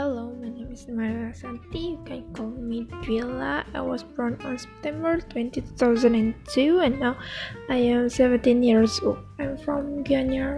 Hello, my name is Maria Santi. You can call me Dwila. I was born on September 20, 2002 and now I am 17 years old. I'm from Gianyar,